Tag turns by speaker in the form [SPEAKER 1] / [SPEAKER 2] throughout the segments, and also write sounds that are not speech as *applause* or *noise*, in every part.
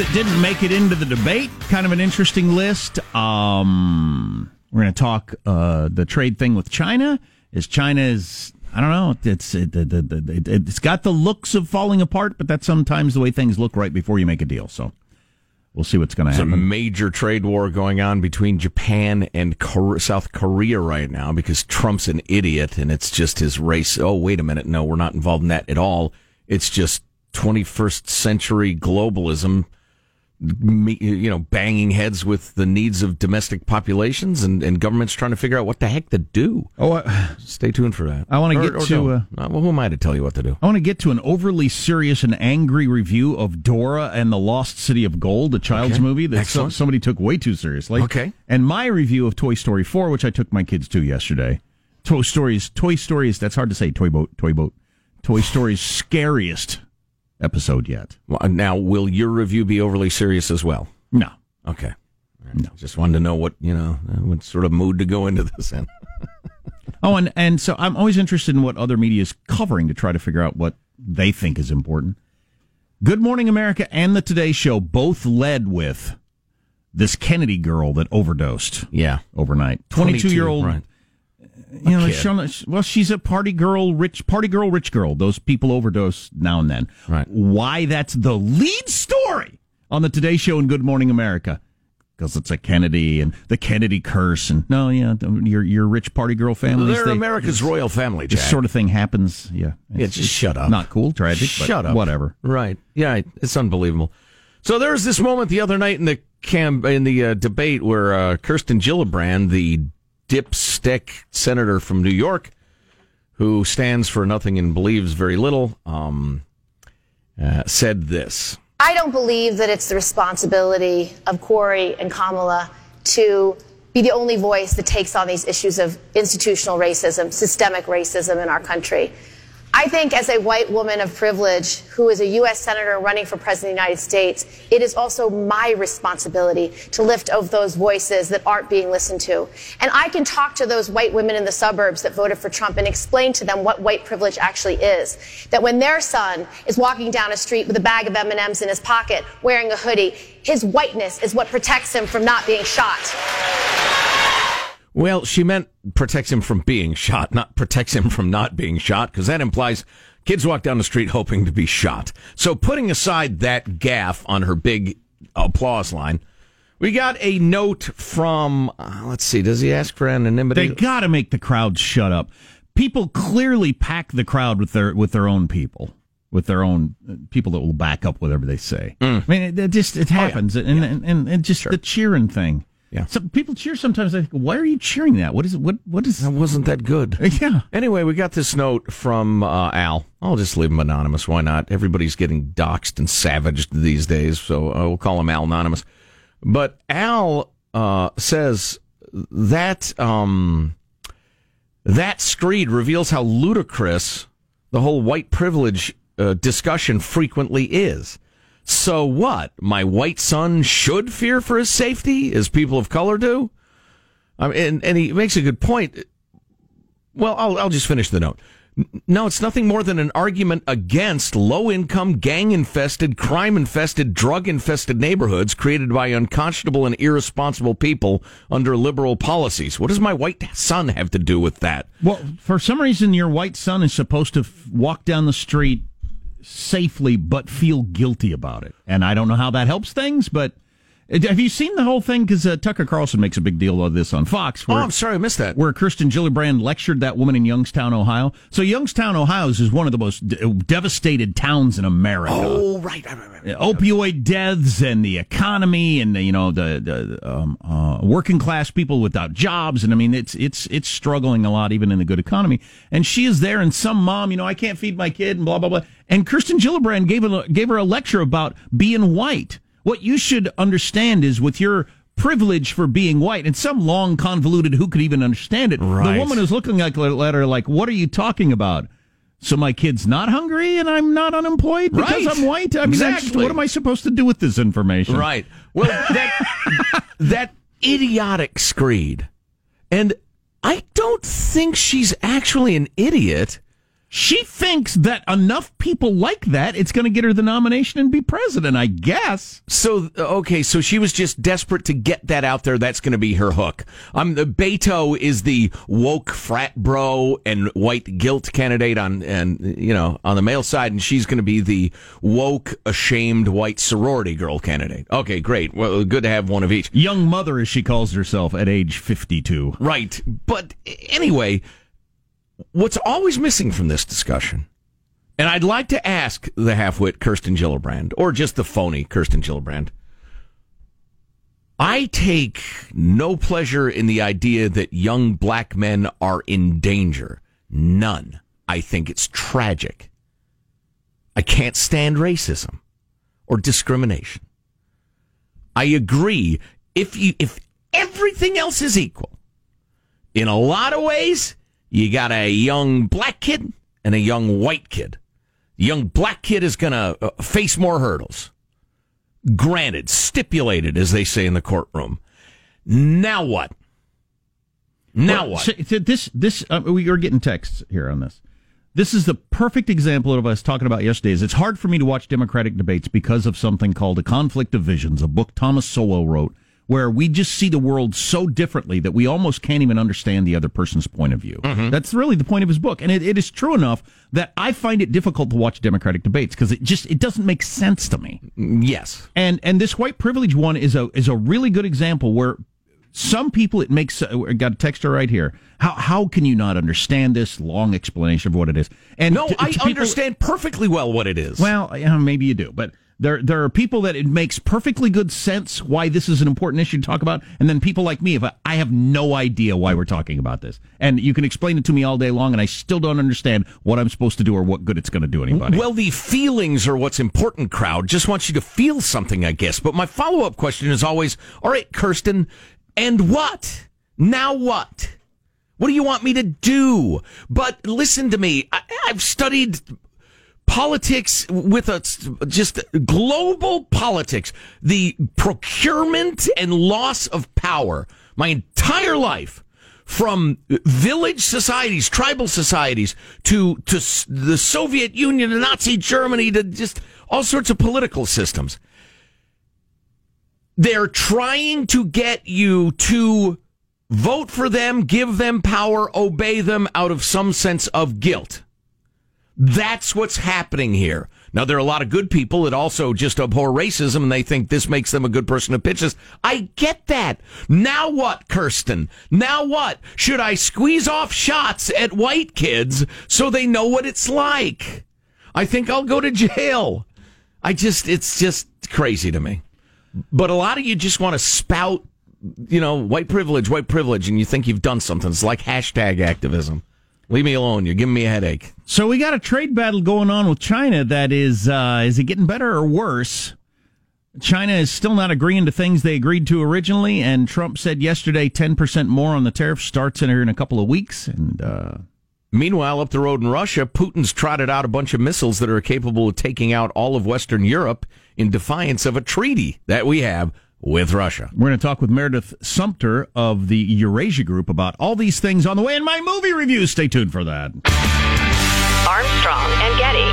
[SPEAKER 1] that didn't make it into the debate. Kind of an interesting list. Um, we're going to talk uh, the trade thing with China. Is China is I don't know. It's it, it, it, it's got the looks of falling apart, but that's sometimes the way things look right before you make a deal. So we'll see what's going to happen.
[SPEAKER 2] There's a major trade war going on between Japan and South Korea right now because Trump's an idiot and it's just his race. Oh, wait a minute. No, we're not involved in that at all. It's just 21st century globalism you know, banging heads with the needs of domestic populations and, and governments trying to figure out what the heck to do.
[SPEAKER 1] Oh, uh,
[SPEAKER 2] stay tuned for that.
[SPEAKER 1] I want to get to. Uh,
[SPEAKER 2] well, who am I to tell you what to do?
[SPEAKER 1] I want to get to an overly serious and angry review of Dora and the Lost City of Gold, a child's
[SPEAKER 2] okay.
[SPEAKER 1] movie that
[SPEAKER 2] so,
[SPEAKER 1] somebody took way too seriously.
[SPEAKER 2] Okay.
[SPEAKER 1] And my review of Toy Story 4, which I took my kids to yesterday. Toy Stories, Toy Stories, that's hard to say. Toy boat, toy boat. Toy Story's scariest episode yet.
[SPEAKER 2] Well, uh, now, will your review be overly serious as well?
[SPEAKER 1] No.
[SPEAKER 2] Okay. No. Just wanted to know what, you know, uh, what sort of mood to go into this in. *laughs*
[SPEAKER 1] oh, and, and so I'm always interested in what other media is covering to try to figure out what they think is important. Good Morning America and the Today Show both led with this Kennedy girl that overdosed.
[SPEAKER 2] Yeah.
[SPEAKER 1] Overnight. 22 year old.
[SPEAKER 2] Right.
[SPEAKER 1] You know, well, she's a party girl, rich party girl, rich girl. Those people overdose now and then.
[SPEAKER 2] Right.
[SPEAKER 1] Why that's the lead story on the Today Show and Good Morning America because it's a Kennedy and the Kennedy curse and no, yeah, your your rich party girl family.
[SPEAKER 2] They're they, America's royal family. Jack.
[SPEAKER 1] This sort of thing happens. Yeah,
[SPEAKER 2] it's, yeah, just shut up.
[SPEAKER 1] Not cool, tragic.
[SPEAKER 2] Shut up.
[SPEAKER 1] Whatever.
[SPEAKER 2] Right. Yeah, it's unbelievable. So there was this moment the other night in the cam in the uh, debate where uh, Kirsten Gillibrand, the dipstick senator from New York, who stands for nothing and believes very little, um, uh, said this.
[SPEAKER 3] I don't believe that it's the responsibility of Cory and Kamala to be the only voice that takes on these issues of institutional racism, systemic racism in our country. I think as a white woman of privilege who is a U.S. Senator running for President of the United States, it is also my responsibility to lift up those voices that aren't being listened to. And I can talk to those white women in the suburbs that voted for Trump and explain to them what white privilege actually is. That when their son is walking down a street with a bag of M&Ms in his pocket, wearing a hoodie, his whiteness is what protects him from not being shot.
[SPEAKER 2] Well, she meant protects him from being shot, not protects him from not being shot, because that implies kids walk down the street hoping to be shot. So putting aside that gaffe on her big applause line, we got a note from, uh, let's see, does he ask for anonymity?
[SPEAKER 1] They got to make the crowd shut up. People clearly pack the crowd with their with their own people with their own uh, people that will back up whatever they say.
[SPEAKER 2] Mm.
[SPEAKER 1] I mean, it, it just it happens, oh, yeah. and, yeah. and, and and just sure. the cheering thing.
[SPEAKER 2] Yeah.
[SPEAKER 1] So people cheer sometimes. I think, why are you cheering that? What is it? What what is?
[SPEAKER 2] That wasn't that good. *laughs*
[SPEAKER 1] Yeah.
[SPEAKER 2] Anyway, we got this note from uh, Al. I'll just leave him anonymous. Why not? Everybody's getting doxxed and savaged these days, so uh, we'll call him Al anonymous. But Al uh, says that um, that screed reveals how ludicrous the whole white privilege uh, discussion frequently is. So what? My white son should fear for his safety, as people of color do. I mean, and, and he makes a good point. Well, I'll, I'll just finish the note. No, it's nothing more than an argument against low income, gang infested, crime infested, drug infested neighborhoods created by unconscionable and irresponsible people under liberal policies. What does my white son have to do with that?
[SPEAKER 1] Well, for some reason, your white son is supposed to walk down the street safely but feel guilty about it. And I don't know how that helps things, but have you seen the whole thing? Because uh, Tucker Carlson makes a big deal of this on Fox.
[SPEAKER 2] Where, oh, I'm sorry, I missed that.
[SPEAKER 1] Where Kirsten Gillibrand lectured that woman in Youngstown, Ohio. So Youngstown, Ohio is one of the most d- devastated towns in America.
[SPEAKER 2] Oh, right, right, right. right.
[SPEAKER 1] Opioid deaths and the economy, and the, you know the, the um, uh, working class people without jobs, and I mean it's it's it's struggling a lot even in the good economy. And she is there, and some mom, you know, I can't feed my kid, and blah blah blah. And Kirsten Gillibrand gave a, gave her a lecture about being white what you should understand is with your privilege for being white and some long convoluted who could even understand it.
[SPEAKER 2] Right.
[SPEAKER 1] The woman is looking like a letter like, what are you talking about? So my kid's not hungry and I'm not unemployed because
[SPEAKER 2] right.
[SPEAKER 1] I'm white. I mean,
[SPEAKER 2] exactly.
[SPEAKER 1] What am I supposed to do with this information?
[SPEAKER 2] Right. Well, that *laughs* that idiotic screed, and I don't think she's actually an idiot.
[SPEAKER 1] She thinks that enough people like that, it's going to get her the nomination and be president, I guess.
[SPEAKER 2] So okay, so she was just desperate to get that out there. That's going to be her hook. Um, the Beto is the woke frat bro and white guilt candidate on, and you know, on the male side, and she's going to be the woke, ashamed white sorority girl candidate. Okay, great. Well, good to have one of each.
[SPEAKER 1] Young mother, as she calls herself, at age fifty-two.
[SPEAKER 2] Right, but anyway what's always missing from this discussion, and I'd like to ask the halfwit Kirsten Gillibrand, or just the phony Kirsten Gillibrand. I take no pleasure in the idea that young black men are in danger. None. I think it's tragic. I can't stand racism or discrimination. I agree. If you, if everything else is equal, in a lot of ways, you got a young black kid and a young white kid. The young black kid is going to uh, face more hurdles. Granted, stipulated, as they say in the courtroom. Now what? Now well, what?
[SPEAKER 1] So this, this, uh, we are getting texts here on this. This is the perfect example of us talking about yesterday. Is it's hard for me to watch Democratic debates because of something called a conflict of visions, a book Thomas Sowell wrote where we just see the world so differently that we almost can't even understand the other person's point of view. Mm-hmm. That's really the point of his book, and it, it is true enough that I find it difficult to watch Democratic debates because it just it doesn't make sense to me.
[SPEAKER 2] Yes,
[SPEAKER 1] and and this white privilege one is a is a really good example where some people it makes uh, got a texture right here. How how can you not understand this long explanation of what it is?
[SPEAKER 2] And no, to, to I people, understand perfectly well what it is.
[SPEAKER 1] Well, yeah, maybe you do, but there, there are people that it makes perfectly good sense why this is an important issue to talk about, and then people like me, if I, I have no idea why we're talking about this, and you can explain it to me all day long, and I still don't understand what I'm supposed to do or what good it's going to do anybody.
[SPEAKER 2] Well, the feelings are what's important. Crowd just wants you to feel something, I guess. But my follow up question is always, all right, Kirsten, and what? Now what? What do you want me to do? But listen to me. I, have studied politics with a just global politics, the procurement and loss of power my entire life from village societies, tribal societies to to the Soviet Union and Nazi Germany to just all sorts of political systems. They're trying to get you to vote for them, give them power, obey them out of some sense of guilt. That's what's happening here. Now, there are a lot of good people that also just abhor racism and they think this makes them a good person to pitch this. I get that. Now what, Kirsten? Now what? Should I squeeze off shots at white kids so they know what it's like? I think I'll go to jail. I just, it's just crazy to me. But a lot of you just want to spout, you know, white privilege, white privilege, and you think you've done something. It's like hashtag activism. Leave me alone. You're giving me a headache.
[SPEAKER 1] So we got a trade battle going on with China that is uh, is it getting better or worse? China is still not agreeing to things they agreed to originally, and Trump said yesterday 10% more on the tariff starts in here in a couple of weeks. And uh,
[SPEAKER 2] meanwhile, up the road in Russia, Putin's trotted out a bunch of missiles that are capable of taking out all of Western Europe in defiance of a treaty that we have with Russia.
[SPEAKER 1] We're going to talk with Meredith Sumpter of the Eurasia Group about all these things on the way in my movie review. Stay tuned for that.
[SPEAKER 4] Armstrong and Getty.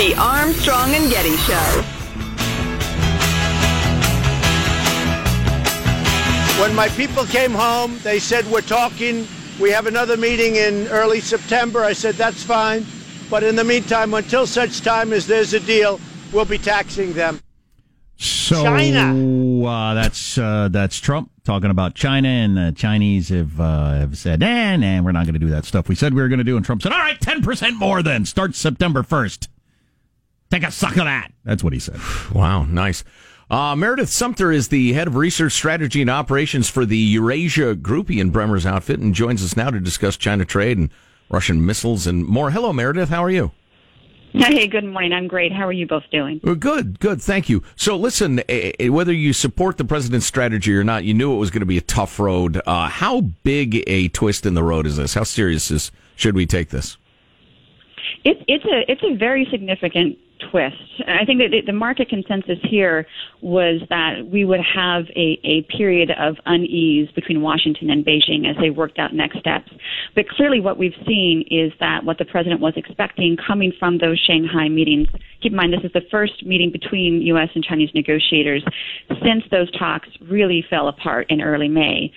[SPEAKER 4] The Armstrong and Getty Show.
[SPEAKER 5] When my people came home, they said, We're talking. We have another meeting in early September. I said, That's fine. But in the meantime, until such time as there's a deal, we'll be taxing them.
[SPEAKER 1] So China. Uh, that's uh, that's Trump talking about China, and the Chinese have uh, have said, "Nah, nah, we're not going to do that stuff we said we were going to do." And Trump said, "All right, ten percent more then. Starts September first. Take a suck of that." That's what he said.
[SPEAKER 2] Wow, nice. Uh, Meredith Sumpter is the head of research strategy and operations for the Eurasia Group in Bremmer's outfit and joins us now to discuss China trade and Russian missiles and more. Hello, Meredith. How are you?
[SPEAKER 6] Hey, good morning. I'm great. How are you both doing?
[SPEAKER 2] Well, good, good. Thank you. So, listen, eh, eh, whether you support the president's strategy or not, you knew it was going to be a tough road. Uh, how big a twist in the road is this? How serious is, should we take this?
[SPEAKER 6] It, it's a it's a very significant twist. I think that the market consensus here was that we would have a, a period of unease between Washington and Beijing as they worked out next steps. But clearly, what we've seen is that what the president was expecting coming from those Shanghai meetings. Keep in mind, this is the first meeting between U.S. and Chinese negotiators since those talks really fell apart in early May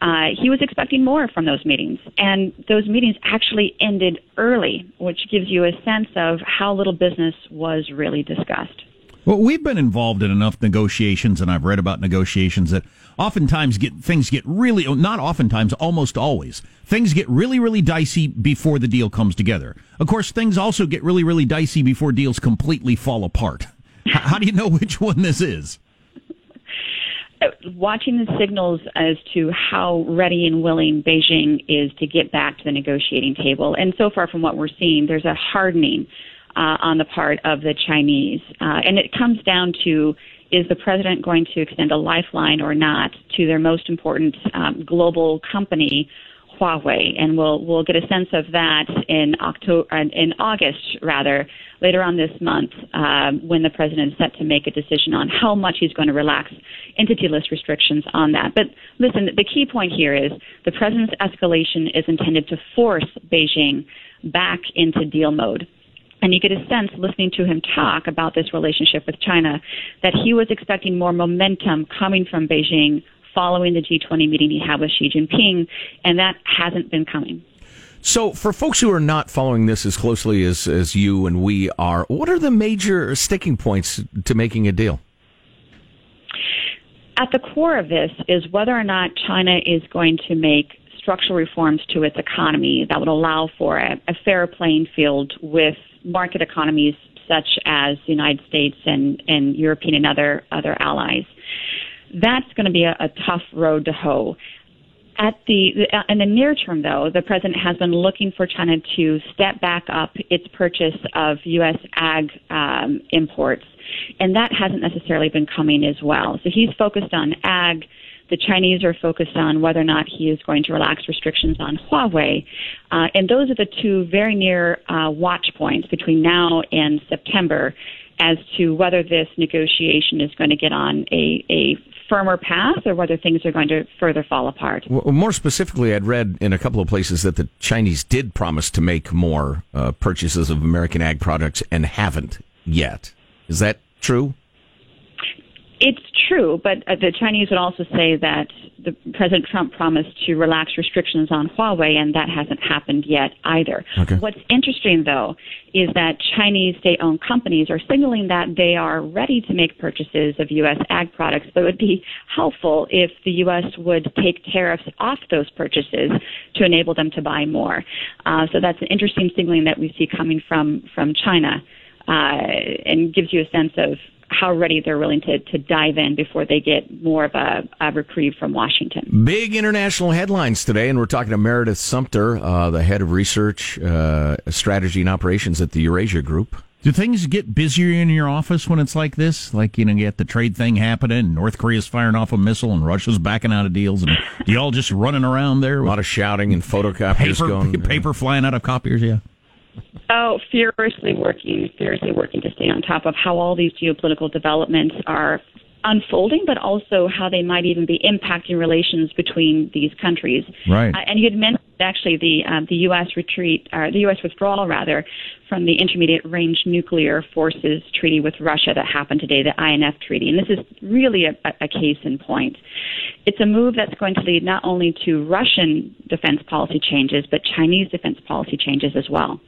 [SPEAKER 6] uh, he was expecting more from those meetings. And those meetings actually ended early, which gives you a sense of how little business was really discussed.
[SPEAKER 1] Well, we've been involved in enough negotiations, and I've read about negotiations that oftentimes get things get really not oftentimes, almost always things get really really dicey before the deal comes together. Of course, things also get really really dicey before deals completely fall apart. How do you know which one this is?
[SPEAKER 6] Watching the signals as to how ready and willing Beijing is to get back to the negotiating table. And so far, from what we're seeing, there's a hardening uh, on the part of the Chinese. Uh, and it comes down to is the president going to extend a lifeline or not to their most important um, global company Huawei, and we'll we'll get a sense of that in October uh, in August rather later on this month um, when the president is set to make a decision on how much he's going to relax entity list restrictions on that. But listen, the key point here is the president's escalation is intended to force Beijing back into deal mode. And you get a sense listening to him talk about this relationship with China that he was expecting more momentum coming from Beijing following the G20 meeting he had with Xi Jinping, and that hasn't been coming.
[SPEAKER 2] So, for folks who are not following this as closely as, as you and we are, what are the major sticking points to making a deal?
[SPEAKER 6] At the core of this is whether or not China is going to make structural reforms to its economy that would allow for a, a fair playing field with market economies such as the United States and, and European and other other allies that's going to be a, a tough road to hoe. At the in the near term, though, the president has been looking for China to step back up its purchase of U.S. ag um, imports, and that hasn't necessarily been coming as well. So he's focused on ag. The Chinese are focused on whether or not he is going to relax restrictions on Huawei, uh, and those are the two very near uh, watch points between now and September as to whether this negotiation is going to get on a, a firmer path or whether things are going to further fall apart.
[SPEAKER 2] Well, more specifically, I'd read in a couple of places that the Chinese did promise to make more uh, purchases of American ag products and haven't yet. Is that true?
[SPEAKER 6] It's true, but uh, the Chinese would also say that the President Trump promised to relax restrictions on Huawei, and that hasn't happened yet either. Okay. What's interesting, though, is that Chinese state-owned companies are signaling that they are ready to make purchases of U.S. ag products, but it would be helpful if the U.S. would take tariffs off those purchases to enable them to buy more. Uh, so that's an interesting signaling that we see coming from from China, uh, and gives you a sense of how ready they're willing to, to dive in before they get more of a, a reprieve from Washington.
[SPEAKER 2] Big international headlines today, and we're talking to Meredith Sumpter, uh, the head of research, uh, strategy, and operations at the Eurasia Group.
[SPEAKER 1] Do things get busier in your office when it's like this? Like, you know, you get the trade thing happening, North Korea's firing off a missile, and Russia's backing out of deals, and *laughs* you all just running around there?
[SPEAKER 2] A lot of shouting and photocopiers
[SPEAKER 1] paper,
[SPEAKER 2] going.
[SPEAKER 1] Paper yeah. flying out of copiers, yeah.
[SPEAKER 6] Oh, furiously working, furiously working to stay on top of how all these geopolitical developments are unfolding, but also how they might even be impacting relations between these countries.
[SPEAKER 1] Right. Uh,
[SPEAKER 6] and you had mentioned actually the uh, the U.S. retreat, or the U.S. withdrawal rather, from the Intermediate Range Nuclear Forces Treaty with Russia that happened today, the INF Treaty. And this is really a, a case in point. It's a move that's going to lead not only to Russian defense policy changes, but Chinese defense policy changes as well.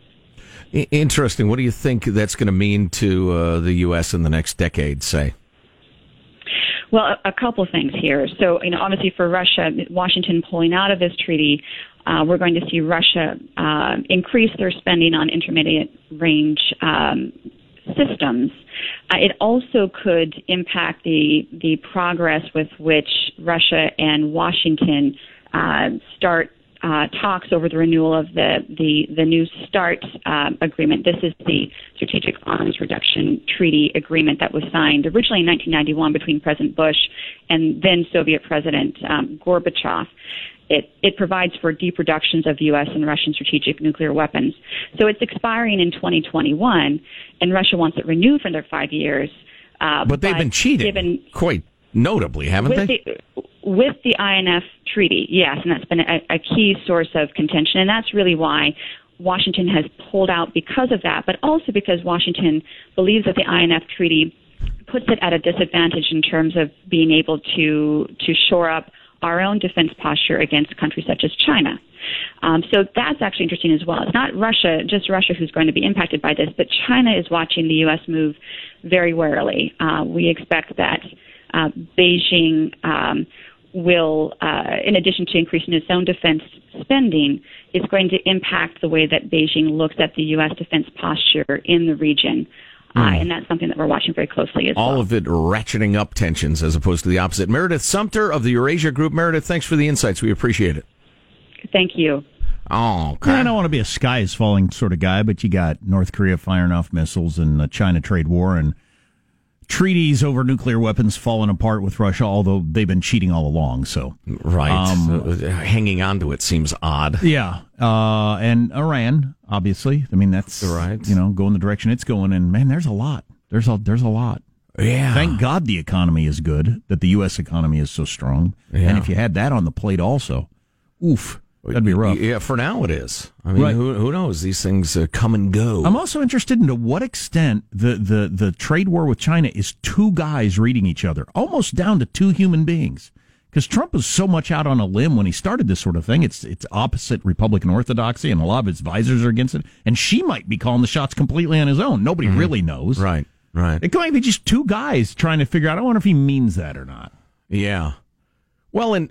[SPEAKER 2] Interesting. What do you think that's going to mean to uh, the U.S. in the next decade, say?
[SPEAKER 6] Well, a, a couple things here. So, you know, obviously for Russia, Washington pulling out of this treaty, uh, we're going to see Russia uh, increase their spending on intermediate range um, systems. Uh, it also could impact the the progress with which Russia and Washington uh, start uh, talks over the renewal of the the the New START uh, agreement. This is the Strategic Arms Reduction Treaty agreement that was signed originally in 1991 between President Bush and then Soviet President um, Gorbachev. It, it provides for deep reductions of U.S. and Russian strategic nuclear weapons. So it's expiring in 2021, and Russia wants it renewed for another five years.
[SPEAKER 2] Uh, but they've been cheating given, quite notably, haven't
[SPEAKER 6] with
[SPEAKER 2] they?
[SPEAKER 6] The, with the INF treaty, yes, and that's been a, a key source of contention, and that's really why Washington has pulled out because of that, but also because Washington believes that the INF treaty puts it at a disadvantage in terms of being able to to shore up our own defense posture against countries such as China. Um, so that's actually interesting as well. It's not Russia, just Russia, who's going to be impacted by this, but China is watching the U.S. move very warily. Uh, we expect that uh, Beijing um, will, uh, in addition to increasing its own defense spending, is going to impact the way that Beijing looks at the U.S. defense posture in the region. Uh, hmm. and that's something that we're watching very closely as well.
[SPEAKER 2] All
[SPEAKER 6] well.
[SPEAKER 2] of it ratcheting up tensions as opposed to the opposite. Meredith Sumpter of the Eurasia Group. Meredith, thanks for the insights. We appreciate it.
[SPEAKER 6] Thank you.
[SPEAKER 2] Oh, okay.
[SPEAKER 1] I don't want to be a sky is falling sort of guy, but you got North Korea firing off missiles and the China trade war and treaties over nuclear weapons falling apart with Russia, although they've been cheating all along. So
[SPEAKER 2] right, um, uh, hanging on to it seems odd.
[SPEAKER 1] Yeah, uh, and Iran, obviously. I mean, that's right. You know, going the direction it's going, and man, there's a lot. There's a there's a lot.
[SPEAKER 2] Yeah.
[SPEAKER 1] Thank God the economy is good. That the U.S. economy is so strong. Yeah. And if you had that on the plate, also, oof. That'd be rough.
[SPEAKER 2] Yeah, for now it is. I mean, right. who, who knows? These things uh, come and go.
[SPEAKER 1] I'm also interested in to what extent the, the, the trade war with China is two guys reading each other, almost down to two human beings. Because Trump was so much out on a limb when he started this sort of thing. It's it's opposite Republican orthodoxy, and a lot of his advisors are against it. And Xi might be calling the shots completely on his own. Nobody mm-hmm. really knows.
[SPEAKER 2] Right, right.
[SPEAKER 1] It might be just two guys trying to figure out. I wonder if he means that or not.
[SPEAKER 2] Yeah. Well, and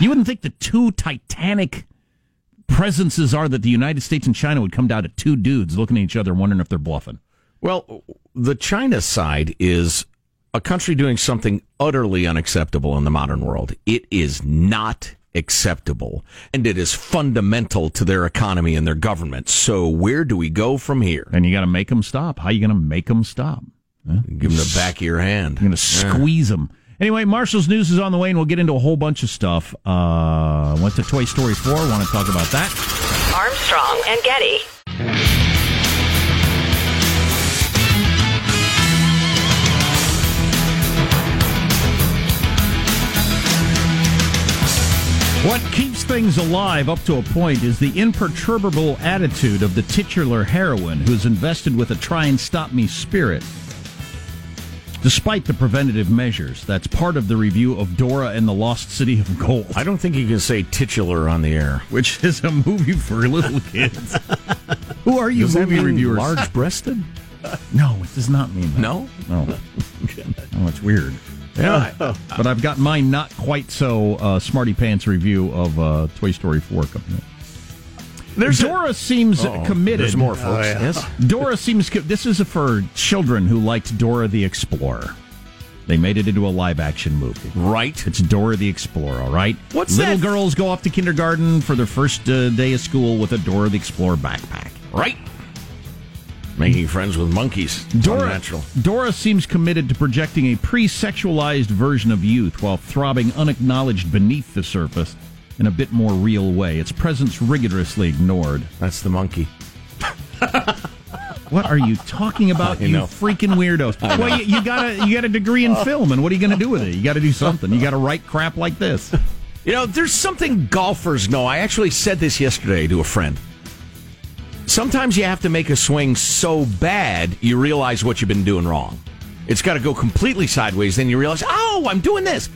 [SPEAKER 1] you wouldn't think the two Titanic presences are that the United States and China would come down to two dudes looking at each other, wondering if they're bluffing.
[SPEAKER 2] Well, the China side is a country doing something utterly unacceptable in the modern world. It is not acceptable, and it is fundamental to their economy and their government. So, where do we go from here?
[SPEAKER 1] And you got to make them stop. How are you going to make them stop?
[SPEAKER 2] Huh? Give them the back of your hand.
[SPEAKER 1] You're going to squeeze them. Anyway, Marshall's news is on the way, and we'll get into a whole bunch of stuff. Uh, went to Toy Story 4. Want to talk about that?
[SPEAKER 4] Armstrong and Getty.
[SPEAKER 1] What keeps things alive up to a point is the imperturbable attitude of the titular heroine who's invested with a try and stop me spirit despite the preventative measures. That's part of the review of Dora and the Lost City of Gold.
[SPEAKER 2] I don't think you can say titular on the air,
[SPEAKER 1] which is a movie for little kids. Who are you,
[SPEAKER 2] does
[SPEAKER 1] movie reviewers?
[SPEAKER 2] Large breasted?
[SPEAKER 1] no, it does not mean that.
[SPEAKER 2] No,
[SPEAKER 1] no. *laughs* oh, it's weird.
[SPEAKER 2] Yeah,
[SPEAKER 1] but I've got my not quite so uh, smarty pants review of uh, Toy Story Four coming up. There's Dora a, seems oh, committed.
[SPEAKER 2] There's more, folks. Oh, yeah. Yes. *laughs*
[SPEAKER 1] Dora seems. This is for children who liked Dora the Explorer. They made it into a live action movie.
[SPEAKER 2] Right.
[SPEAKER 1] It's Dora the Explorer, all right?
[SPEAKER 2] What's
[SPEAKER 1] Little
[SPEAKER 2] that?
[SPEAKER 1] girls go off to kindergarten for their first uh, day of school with a Dora the Explorer backpack.
[SPEAKER 2] Right. Making friends with monkeys.
[SPEAKER 1] Dora, Dora seems committed to projecting a pre sexualized version of youth while throbbing unacknowledged beneath the surface in a bit more real way. Its presence rigorously ignored.
[SPEAKER 2] That's the monkey.
[SPEAKER 1] what are you talking about, *laughs* you, freaking weirdos? Well, you, you, got a you got a degree in oh. film, and what are you going to do with it? You got to do something. You got to write crap like this.
[SPEAKER 2] You know, there's something golfers know. I actually said this yesterday to a friend. Sometimes you have to make a swing so bad you realize what you've been doing wrong. It's got to go completely sideways, then you realize, oh, I'm doing this.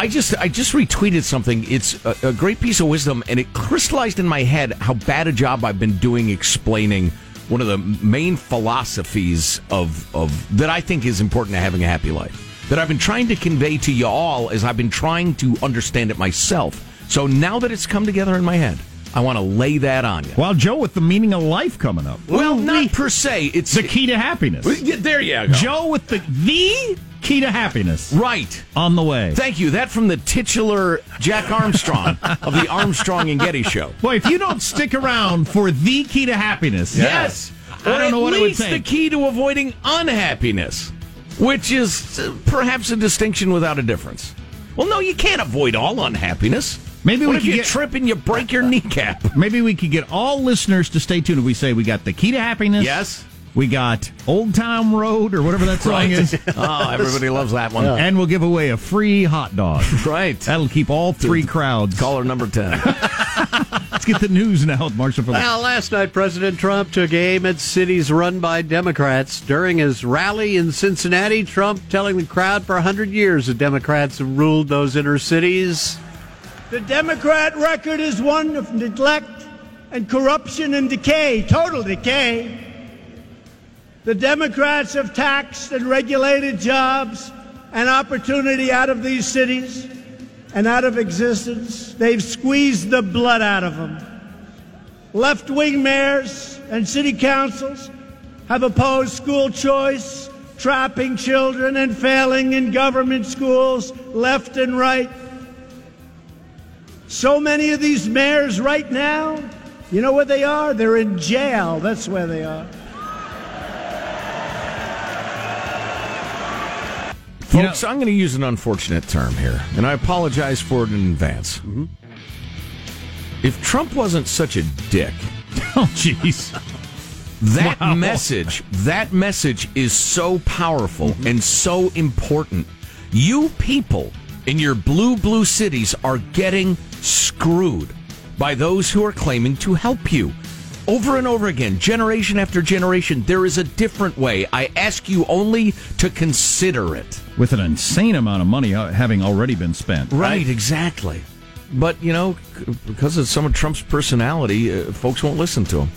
[SPEAKER 2] I just I just retweeted something. It's a, a, great piece of wisdom, and it crystallized in my head how bad a job I've been doing explaining one of the main philosophies of of that I think is important to having a happy life. That I've been trying to convey to you all as I've been trying to understand it myself. So now that it's come together in my head, I want to lay that on you.
[SPEAKER 1] Well, Joe, with the meaning of life coming up.
[SPEAKER 2] Well, not per se. It's
[SPEAKER 1] the key to happiness.
[SPEAKER 2] There you go.
[SPEAKER 1] Joe with the the key to happiness
[SPEAKER 2] Right.
[SPEAKER 1] on the way.
[SPEAKER 2] Thank you. That from the titular Jack Armstrong of the Armstrong and Getty Show.
[SPEAKER 1] Boy, if you don't stick around for the key to happiness,
[SPEAKER 2] Yes.
[SPEAKER 1] I don't know what it would
[SPEAKER 2] least the key to avoiding unhappiness, which is uh, perhaps a distinction without a difference. Well, no, you can't avoid all unhappiness.
[SPEAKER 1] Maybe
[SPEAKER 2] what
[SPEAKER 1] we
[SPEAKER 2] if
[SPEAKER 1] could
[SPEAKER 2] you
[SPEAKER 1] get-
[SPEAKER 2] trip and you break your kneecap?
[SPEAKER 1] Maybe we could get all listeners to stay tuned. If we say we got the key to happiness,
[SPEAKER 2] Yes.
[SPEAKER 1] We got Old Town Road or whatever that song
[SPEAKER 2] Right.
[SPEAKER 1] is, *laughs*
[SPEAKER 2] oh, everybody *laughs* loves that one.
[SPEAKER 1] and we'll give away a free hot dog. *laughs*
[SPEAKER 2] Right.
[SPEAKER 1] That'll keep all three crowds.
[SPEAKER 2] Caller number 10.
[SPEAKER 1] Let's get the news now with Marshall Phillips.
[SPEAKER 7] Well, last night President Trump took aim at cities run by Democrats. During his rally in Cincinnati, Trump telling the crowd for 100 years the Democrats have ruled those inner cities.
[SPEAKER 5] The Democrat record is one of neglect and corruption and decay, total decay. The Democrats have taxed and regulated jobs and opportunity out of these cities and out of existence. They've squeezed the blood out of them. Left wing mayors and city councils have opposed school choice, trapping children and failing in government schools left and right. So many of these mayors right now, you know where they are? They're in jail. That's where they are.
[SPEAKER 2] Folks, I'm going to use an unfortunate term here, and I apologize for it in advance.
[SPEAKER 1] Mm-hmm.
[SPEAKER 2] If Trump wasn't such a dick, *laughs*
[SPEAKER 1] Oh, jeez.
[SPEAKER 2] that
[SPEAKER 1] Wow.
[SPEAKER 2] message, that message is so powerful and so important. You people in your blue, blue cities are getting screwed by those who are claiming to help you. Over and over again, generation after generation, there is a different way. I ask you only to consider it.
[SPEAKER 1] With an insane amount of money uh, having already been spent.
[SPEAKER 2] Right, exactly. But, you know, because of some of Trump's personality, uh, folks won't listen to him.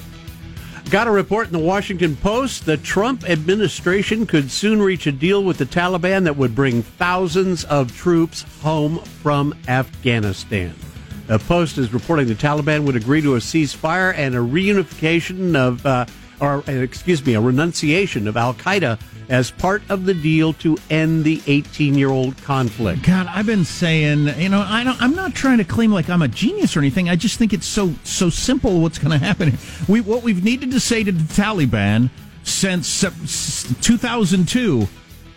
[SPEAKER 7] Got a report in the Washington Post the Trump administration could soon reach a deal with the Taliban that would bring thousands of troops home from Afghanistan. The Post is reporting the Taliban would agree to a ceasefire and a reunification of, uh, or uh, excuse me, a renunciation of Al Qaeda as part of the deal to end the 18 year old conflict.
[SPEAKER 1] God, I've been saying, you know, I I'm not trying to claim like I'm a genius or anything. I just think it's so so simple what's going to happen. We what we've needed to say to the Taliban since uh, 2002.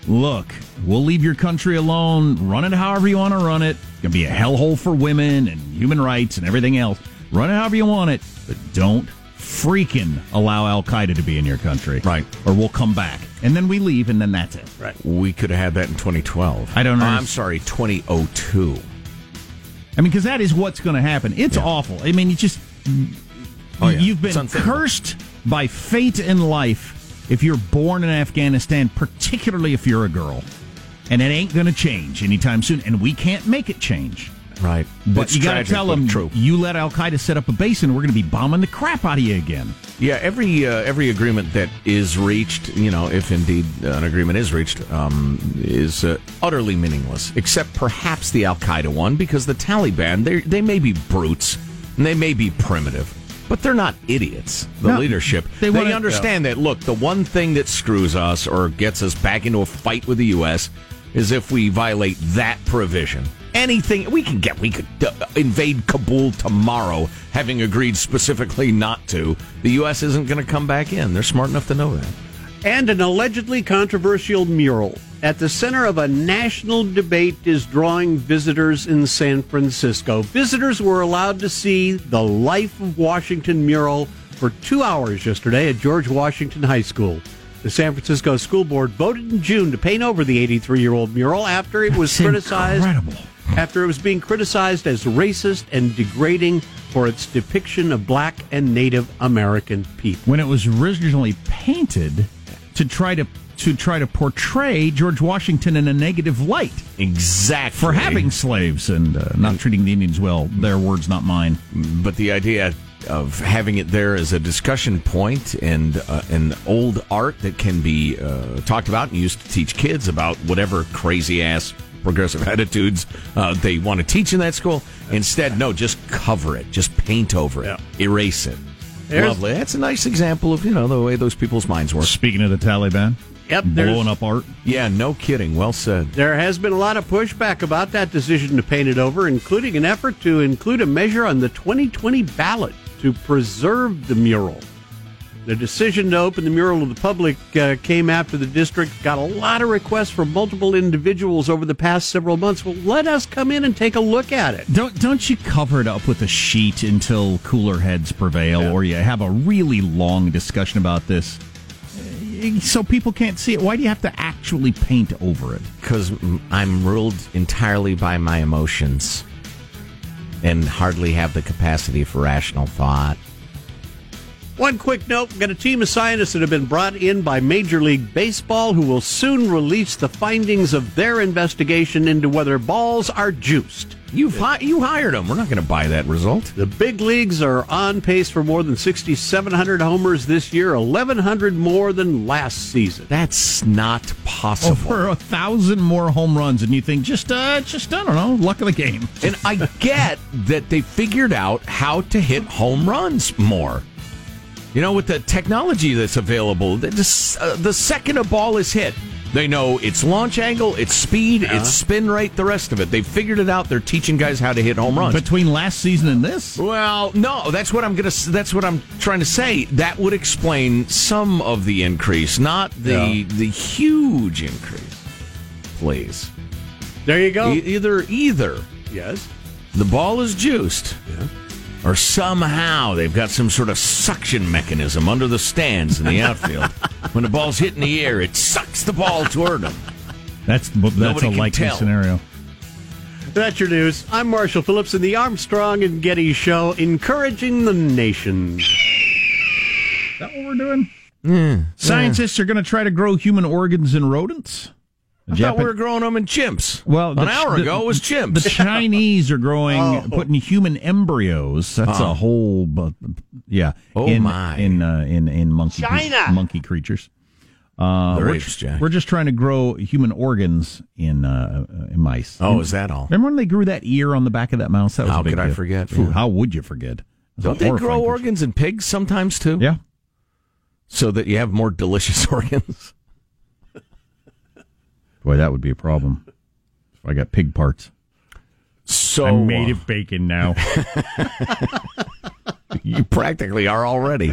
[SPEAKER 1] Look, we'll leave your country alone. Run it however you want to run it. It's going to be a hellhole for women and human rights and everything else. Run it however you want it, but don't freaking allow Al Qaeda to be in your country.
[SPEAKER 2] Right.
[SPEAKER 1] Or we'll come back. And then we leave, and then that's it.
[SPEAKER 7] Right.
[SPEAKER 2] We could have had that in 2012.
[SPEAKER 1] I don't oh, know.
[SPEAKER 2] I'm sorry, 2002.
[SPEAKER 1] I mean, because that is what's going to happen. It's awful. I mean, you just
[SPEAKER 2] Oh, yeah.
[SPEAKER 1] you've been cursed by fate and life if you're born in Afghanistan, particularly if you're a girl, and it ain't going to change anytime soon. And we can't make it change.
[SPEAKER 2] Right.
[SPEAKER 1] But
[SPEAKER 2] It's
[SPEAKER 1] you got to tell them
[SPEAKER 2] true.
[SPEAKER 1] you let Al Qaeda set up a base, and we're going to be bombing the crap out of you again.
[SPEAKER 2] Yeah, every uh, every agreement that is reached, you know, if indeed an agreement is reached, um, is uh, utterly meaningless, except perhaps the Al Qaeda one, because the Taliban they they may be brutes and they may be primitive, but they're not idiots. The
[SPEAKER 1] No,
[SPEAKER 2] leadership
[SPEAKER 1] they
[SPEAKER 2] they,
[SPEAKER 1] wanna-
[SPEAKER 2] understand that. Look, the one thing that screws us or gets us back into a fight with the U.S. is if we violate that provision. Anything we can get, we could uh, invade Kabul tomorrow, having agreed specifically not to. The U.S. isn't going to come back in. They're smart enough to know that.
[SPEAKER 7] And an allegedly controversial mural at the center of a national debate is drawing visitors in San Francisco. Visitors were allowed to see the Life of Washington mural for two hours yesterday at George Washington High School. The San Francisco School Board voted in June to paint over the 83 year old mural after it was
[SPEAKER 1] That's
[SPEAKER 7] criticized
[SPEAKER 1] incredible.
[SPEAKER 7] after it was being criticized as racist and degrading for its depiction of black and Native American people.
[SPEAKER 1] When it was originally painted to try to to try to portray George Washington in a negative light
[SPEAKER 2] Exactly
[SPEAKER 1] for having slaves and uh, not treating the Indians well. Their words, not mine.
[SPEAKER 2] but the idea of having it there as a discussion point and uh, an old art that can be uh, talked about and used to teach kids about whatever crazy ass progressive *laughs* attitudes uh, they want to teach in that school. Instead, no, just cover it, just paint over it, erase it.
[SPEAKER 7] There's-
[SPEAKER 2] Lovely. That's a nice example of you know the way those people's minds work.
[SPEAKER 1] Speaking of the Taliban,
[SPEAKER 7] Yep,
[SPEAKER 1] blowing up art.
[SPEAKER 2] Yeah, no kidding. Well said.
[SPEAKER 7] There has been a lot of pushback about that decision to paint it over, including an effort to include a measure on the 2020 ballot to preserve the mural. The decision to open the mural to the public uh, came after the district got a lot of requests from multiple individuals over the past several months. Well, let us come in and take a look at it.
[SPEAKER 1] Don't don't you cover it up with a sheet until cooler heads prevail,
[SPEAKER 7] Yeah.
[SPEAKER 1] or you have a really long discussion about this, so people can't see it? Why do you have to actually paint over it?
[SPEAKER 2] Because I'm ruled entirely by my emotions and hardly have the capacity for rational thought.
[SPEAKER 7] One quick note we've got a team of scientists that have been brought in by Major League Baseball who will soon release the findings of their investigation into whether balls are juiced.
[SPEAKER 2] You've hi- you hired them. We're not going to buy that result.
[SPEAKER 7] The big leagues are on pace for more than 6,700 homers this year, 1,100 more than last season.
[SPEAKER 2] That's not possible.
[SPEAKER 1] Over a thousand more home runs, and you think just uh, just I don't know, luck of the game.
[SPEAKER 2] And I get that they figured out how to hit home runs more. You know, with the technology that's available, uh, the second a ball is hit, they know its launch angle, its speed, its spin rate, the rest of it. They've figured it out. They're teaching guys how to hit home runs.
[SPEAKER 1] Between last season and this,
[SPEAKER 2] Well, no, that's what I'm gonna. That's what I'm trying to say. That would explain some of the increase, not the the huge increase. Please,
[SPEAKER 7] There you go.
[SPEAKER 2] E- either either
[SPEAKER 7] yes.
[SPEAKER 2] the ball is juiced, or somehow they've got some sort of suction mechanism under the stands in the outfield. *laughs* when the ball's hitting the air, it sucks the ball toward them.
[SPEAKER 1] that's that's
[SPEAKER 2] Nobody
[SPEAKER 1] a likely
[SPEAKER 2] tell.
[SPEAKER 1] scenario.
[SPEAKER 7] That's your news. I'm Marshall Phillips in the Armstrong and Getty Show, encouraging the nation.
[SPEAKER 1] Is that what we're doing? Hmm. Scientists are going to try to grow human organs in rodents.
[SPEAKER 2] I thought we were growing them in chimps.
[SPEAKER 1] Well,
[SPEAKER 2] an
[SPEAKER 1] the-
[SPEAKER 2] hour
[SPEAKER 1] the-
[SPEAKER 2] ago it was chimps.
[SPEAKER 1] The Chinese are growing, *laughs*
[SPEAKER 7] Oh.
[SPEAKER 1] putting human embryos. That's a whole, bu- yeah.
[SPEAKER 2] Oh,
[SPEAKER 1] in,
[SPEAKER 2] my.
[SPEAKER 1] In uh, in in monkey
[SPEAKER 5] China.
[SPEAKER 1] monkey creatures. Uh, we're,
[SPEAKER 2] rapes, Jack.
[SPEAKER 1] we're just trying to grow human organs in uh, uh, in mice.
[SPEAKER 2] oh, is that all?
[SPEAKER 1] Remember when they grew that ear on the back of that mouse? That was
[SPEAKER 2] How
[SPEAKER 1] a big
[SPEAKER 2] could I
[SPEAKER 1] deal.
[SPEAKER 2] forget?
[SPEAKER 1] Phew,
[SPEAKER 2] Yeah.
[SPEAKER 1] How would you forget? It was a
[SPEAKER 2] Don't they grow
[SPEAKER 1] picture.
[SPEAKER 2] organs in pigs sometimes too?
[SPEAKER 1] Yeah.
[SPEAKER 2] So that you have more delicious *laughs* organs.
[SPEAKER 1] Boy, that would be a problem. If I got pig parts.
[SPEAKER 2] So
[SPEAKER 1] I'm made
[SPEAKER 2] uh,
[SPEAKER 1] of bacon now. *laughs*
[SPEAKER 2] you practically are already.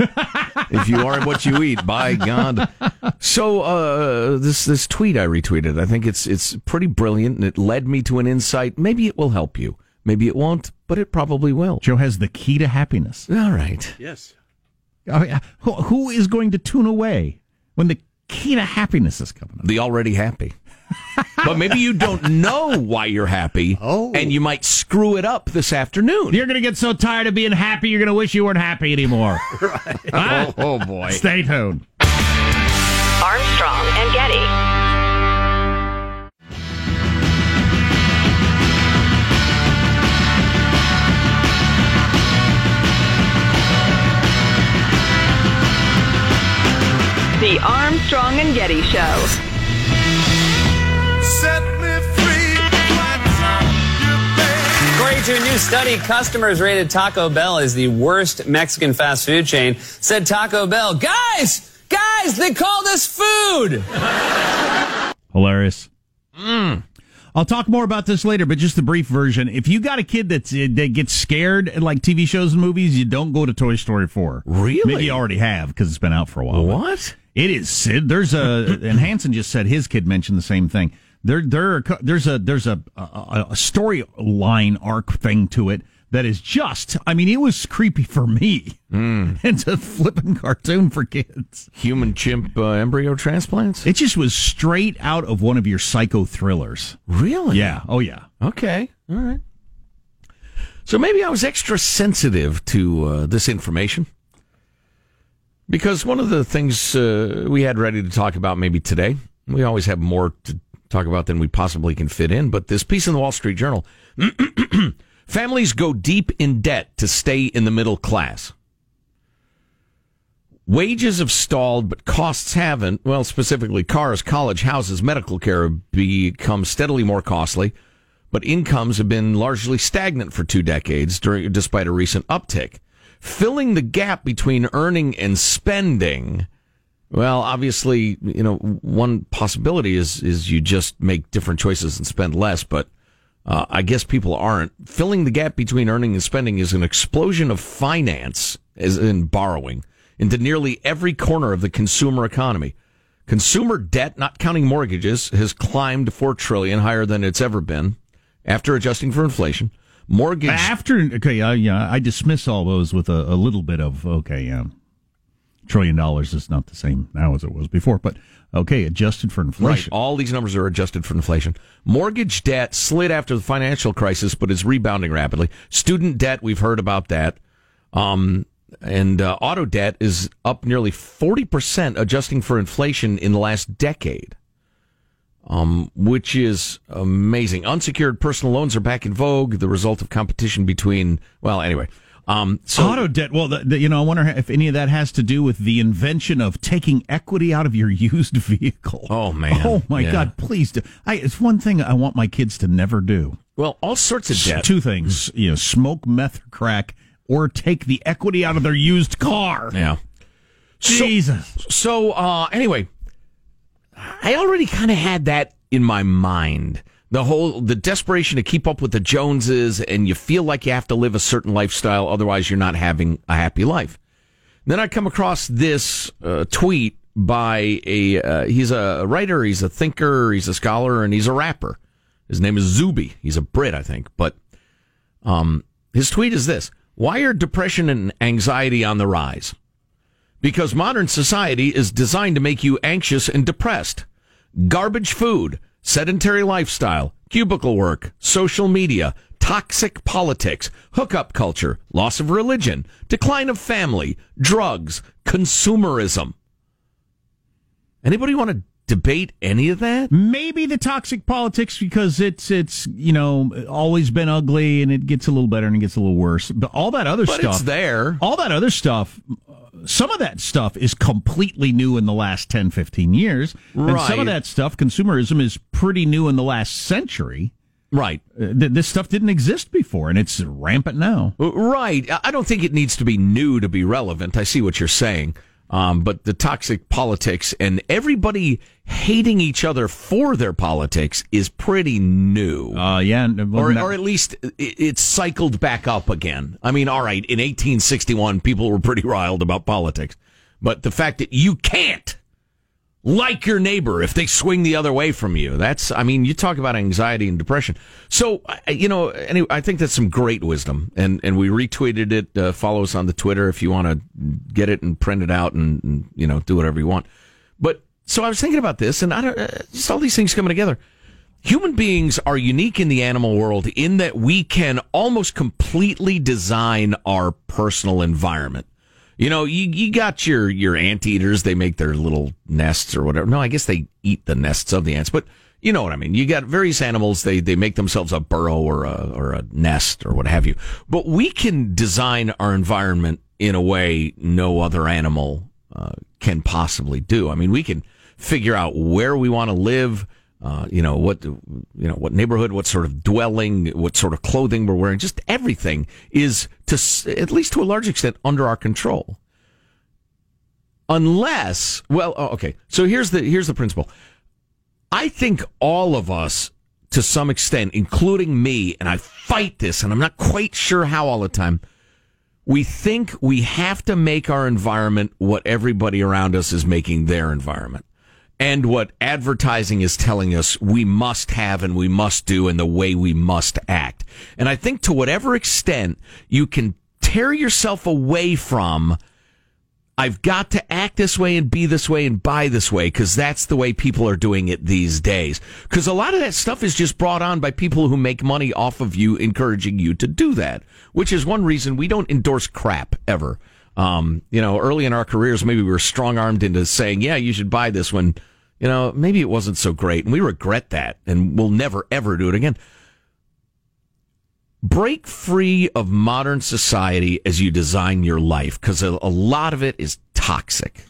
[SPEAKER 2] if you are what you eat, by God. So uh, this this tweet I retweeted, I think it's it's pretty brilliant, and it led me to an insight. Maybe it will help you. Maybe it won't, but it probably will.
[SPEAKER 1] Joe has the key to happiness.
[SPEAKER 2] All right.
[SPEAKER 7] Yes.
[SPEAKER 1] I mean, who, who is going to tune away when the key to happiness is coming up?
[SPEAKER 2] The already happy. *laughs* but maybe you don't know why you're happy,
[SPEAKER 7] Oh.
[SPEAKER 2] and you might screw it up this afternoon.
[SPEAKER 1] You're going to get so tired of being happy, you're going to wish you weren't happy anymore. *laughs* right.
[SPEAKER 2] Oh, oh boy.
[SPEAKER 1] Stay tuned.
[SPEAKER 4] Armstrong and Getty. The Armstrong and Getty Show.
[SPEAKER 8] According to a new study, customers rated Taco Bell as the worst Mexican fast food chain. Said Taco Bell, guys, guys, they called us food.
[SPEAKER 1] Hilarious. Mm. I'll talk more about this later, but just the brief version. If you got a kid that's uh, that gets scared at like TV shows and movies, you don't go to Toy Story 4.
[SPEAKER 2] Really?
[SPEAKER 1] Maybe you already have because it's been out for a while.
[SPEAKER 2] What?
[SPEAKER 1] It is Sid. There's a *laughs* and Hanson just said his kid mentioned the same thing. There, there, are, there's a there's a a, a storyline arc thing to it that is just. I mean, it was creepy for me.
[SPEAKER 2] Hmm. *laughs*
[SPEAKER 1] It's a flipping cartoon for kids.
[SPEAKER 2] Human chimp uh, embryo transplants?
[SPEAKER 1] It just was straight out of one of your psycho thrillers.
[SPEAKER 2] Really?
[SPEAKER 1] Yeah. Oh yeah.
[SPEAKER 2] Okay. All right. So maybe I was extra sensitive to uh, this information because one of the things uh, we had ready to talk about maybe today, we always have more to talk about than we possibly can fit in, but this piece in the Wall Street Journal *clears throat* families go deep in debt to stay in the middle class. Wages have stalled, but costs haven't. Well, specifically, cars, college, houses, medical care have become steadily more costly, but incomes have been largely stagnant for two decades, during, despite a recent uptick. Filling the gap between earning and spending Well, obviously, you know, one possibility is is you just make different choices and spend less, but uh, I guess people aren't. Filling the gap between earning and spending is an explosion of finance, as in borrowing, into nearly every corner of the consumer economy. Consumer debt, not counting mortgages, has climbed four trillion, higher than it's ever been, after adjusting for inflation. Mortgage
[SPEAKER 1] After okay, uh, yeah, I dismiss all those with a, a little bit of okay, yeah, trillion dollars is not the same now as it was before, but okay, adjusted for
[SPEAKER 2] Right.
[SPEAKER 1] inflation.
[SPEAKER 2] All these numbers are adjusted for inflation. Mortgage debt slid after the financial crisis, but is rebounding rapidly. Student debt, we've heard about that. Um, and uh, auto debt is up nearly 40%, adjusting for inflation in the last decade. Um, which is amazing. Unsecured personal loans are back in vogue, the result of competition between, well, anyway. Um, so
[SPEAKER 1] Auto debt. Well, the, the, you know, I wonder if any of that has to do with the invention of taking equity out of your *laughs* used vehicle.
[SPEAKER 2] Oh, man.
[SPEAKER 1] Oh my
[SPEAKER 2] Yeah.
[SPEAKER 1] God! Please do. I, it's one thing I want my kids to never do.
[SPEAKER 2] well, all sorts of debt.
[SPEAKER 1] Two things: you know, smoke meth or crack, or take the equity out of their used car.
[SPEAKER 2] Yeah. So-
[SPEAKER 1] Jesus.
[SPEAKER 2] So uh, anyway, I already kind of had that in my mind. The whole the desperation to keep up with the Joneses, and you feel like you have to live a certain lifestyle, otherwise you're not having a happy life. Then I come across this uh, tweet by a uh, he's a writer, he's a thinker, he's a scholar, and he's a rapper. His name is Zuby. He's a Brit, I think, but um, his tweet is this: Why are depression and anxiety on the rise? because modern society is designed to make you anxious and depressed. Garbage food, sedentary lifestyle, cubicle work, social media, toxic politics, hookup culture, loss of religion, decline of family, drugs, consumerism. Anybody want to debate any of that?
[SPEAKER 1] Maybe the toxic politics because it's it's you know always been ugly and it gets a little better and it gets a little worse. But all that other
[SPEAKER 2] But
[SPEAKER 1] stuff,
[SPEAKER 2] it's there.
[SPEAKER 1] all that other stuff, some of that stuff is completely new in the last 10, 15 years. And some of that stuff, consumerism, is pretty new in the last century.
[SPEAKER 2] Right.
[SPEAKER 1] Uh, th- this stuff didn't exist before and it's rampant now.
[SPEAKER 2] Right. I don't think it needs to be new to be relevant. I see what you're saying. Um, but the toxic politics and everybody hating each other for their politics is pretty new.
[SPEAKER 1] Uh, yeah.
[SPEAKER 2] or, or at least it- it's cycled back up again. I mean, all right, in 1861, people were pretty riled about politics. But the fact that you can't like your neighbor if they swing the other way from you, that's, I mean, you talk about anxiety and depression. So, you know, anyway, I think that's some great wisdom. And, and we retweeted it. Uh, follow us on the Twitter if you want to get it and print it out and, and, you know, do whatever you want. But so I was thinking about this and I don't, uh, just all these things coming together. Human beings are unique in the animal world in that we can almost completely design our personal environment. You know, you, you got your, your anteaters, they make their little nests or whatever. No, I guess they eat the nests of the ants, but you know what I mean. You got various animals, they, they make themselves a burrow or a, or a nest or what have you. But we can design our environment in a way no other animal uh, can possibly do. I mean, we can figure out where we want to live, uh, you know what you know what neighborhood, what sort of dwelling, what sort of clothing we're wearing. Just everything is to at least to a large extent under our control. Unless, well, oh, okay. So here's the here's the principle. I think all of us, to some extent, including me, and I fight this, and I'm not quite sure how all the time. We think we have to make our environment what everybody around us is making their environment and what advertising is telling us we must have and we must do and the way we must act. And I think to whatever extent you can tear yourself away from I've got to act this way and be this way and buy this way because that's the way people are doing it these days. Because a lot of that stuff is just brought on by people who make money off of you, encouraging you to do that, which is one reason we don't endorse crap ever. Um, you know, early in our careers, maybe we were strong armed into saying, yeah, you should buy this when, you know, maybe it wasn't so great. And we regret that and we'll never, ever do it again break free of modern society as you design your life because a, a lot of it is toxic.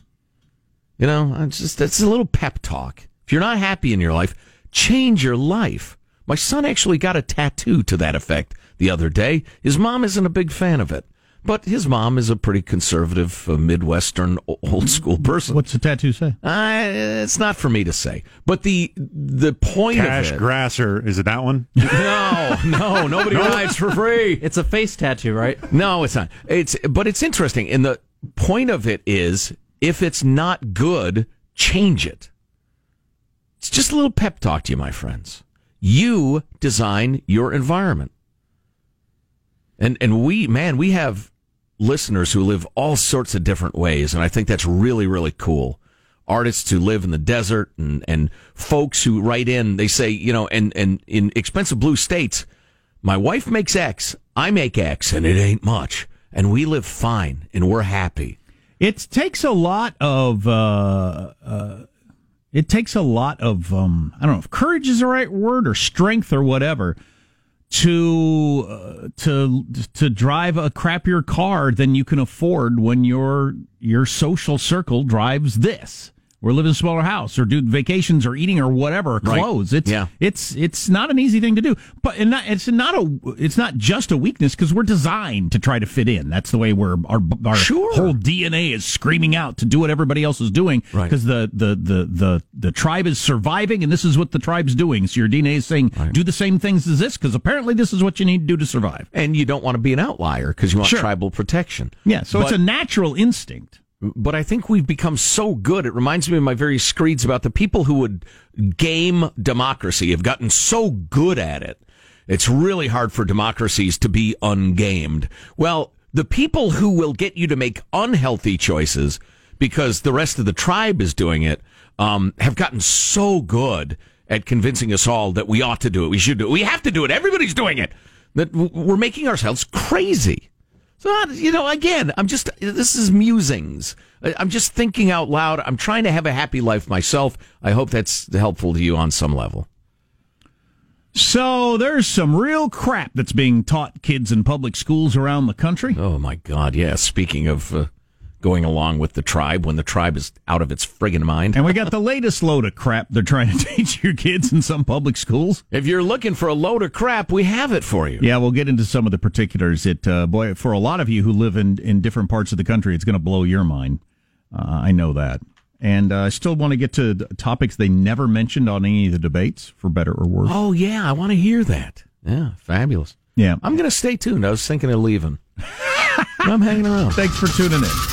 [SPEAKER 2] You know, it's just it's a little pep talk. If you're not happy in your life, change your life. My son actually got a tattoo to that effect the other day. His mom isn't a big fan of it, But his mom is a pretty conservative, uh, Midwestern, old school person.
[SPEAKER 1] What's the tattoo say?
[SPEAKER 2] Uh, it's not for me to say. But the the point
[SPEAKER 9] Cash
[SPEAKER 2] of it.
[SPEAKER 9] Grasser. Is it that one? *laughs*
[SPEAKER 2] no, no, nobody *laughs* No, rides for free.
[SPEAKER 10] It's a face tattoo, right?
[SPEAKER 2] No, it's not. It's but it's interesting. And the point of it is, if it's not good, change it. It's just a little pep talk to you, my friends. You design your environment. And and we, man, we have listeners who live all sorts of different ways, and I think that's really, really cool. Artists who live in the desert and, and folks who write in, they say, you know, and, and in expensive blue states, my wife makes X, I make X, and it ain't much. And we live fine and we're happy.
[SPEAKER 1] It takes a lot of. Uh, uh, it takes a lot of. Um, I don't know if courage is the right word or strength or whatever to uh, to to drive a crappier car than you can afford when your your social circle drives this. Or live in a smaller house, or do vacations, or eating, or whatever,
[SPEAKER 2] Right.
[SPEAKER 1] clothes. It's
[SPEAKER 2] Yeah.
[SPEAKER 1] it's it's not an easy thing to do, but and not, it's not a it's not just a weakness because we're designed to try to fit in. That's the way we're our our
[SPEAKER 2] Sure.
[SPEAKER 1] whole DNA is screaming out to do what everybody else is doing
[SPEAKER 2] Right.
[SPEAKER 1] because the, the the the the tribe is surviving and this is what the tribe's doing. So your DNA is saying do the same things as this because apparently this is what you need to do to survive.
[SPEAKER 2] And you don't want to be an outlier because you want
[SPEAKER 1] Sure.
[SPEAKER 2] tribal protection.
[SPEAKER 1] Yeah, so it's a natural instinct.
[SPEAKER 2] But I think we've become so good. It reminds me of my various screeds about the people who would game democracy have gotten so good at it. It's really hard for democracies to be ungamed. Well, the people who will get you to make unhealthy choices because the rest of the tribe is doing it um, have gotten so good at convincing us all that we ought to do it. We should do it. We have to do it. Everybody's doing it. That we're making ourselves crazy. So, you know, again, I'm just, this is musings. I'm just thinking out loud. I'm trying to have a happy life myself. I hope that's helpful to you on some level.
[SPEAKER 1] So there's some real crap that's being taught kids in public schools around the country.
[SPEAKER 2] Oh, my God. Yeah. Speaking of uh, going along with the tribe when the tribe is out of its friggin' mind.
[SPEAKER 1] And we got the latest load of crap they're trying to *laughs* teach your kids in some public schools.
[SPEAKER 2] If you're looking for a load of crap, we have it for you.
[SPEAKER 1] Yeah, we'll get into some of the particulars. It, uh, boy, for a lot of you who live in, in different parts of the country, it's going to blow your mind. Uh, I know that. And uh, I still want to get to topics they never mentioned on any of the debates, for better or worse.
[SPEAKER 2] Oh, yeah. I want to hear that. Yeah. Fabulous.
[SPEAKER 1] Yeah.
[SPEAKER 2] I'm going to stay tuned. I was thinking of leaving. *laughs* I'm hanging around.
[SPEAKER 1] Thanks for tuning in.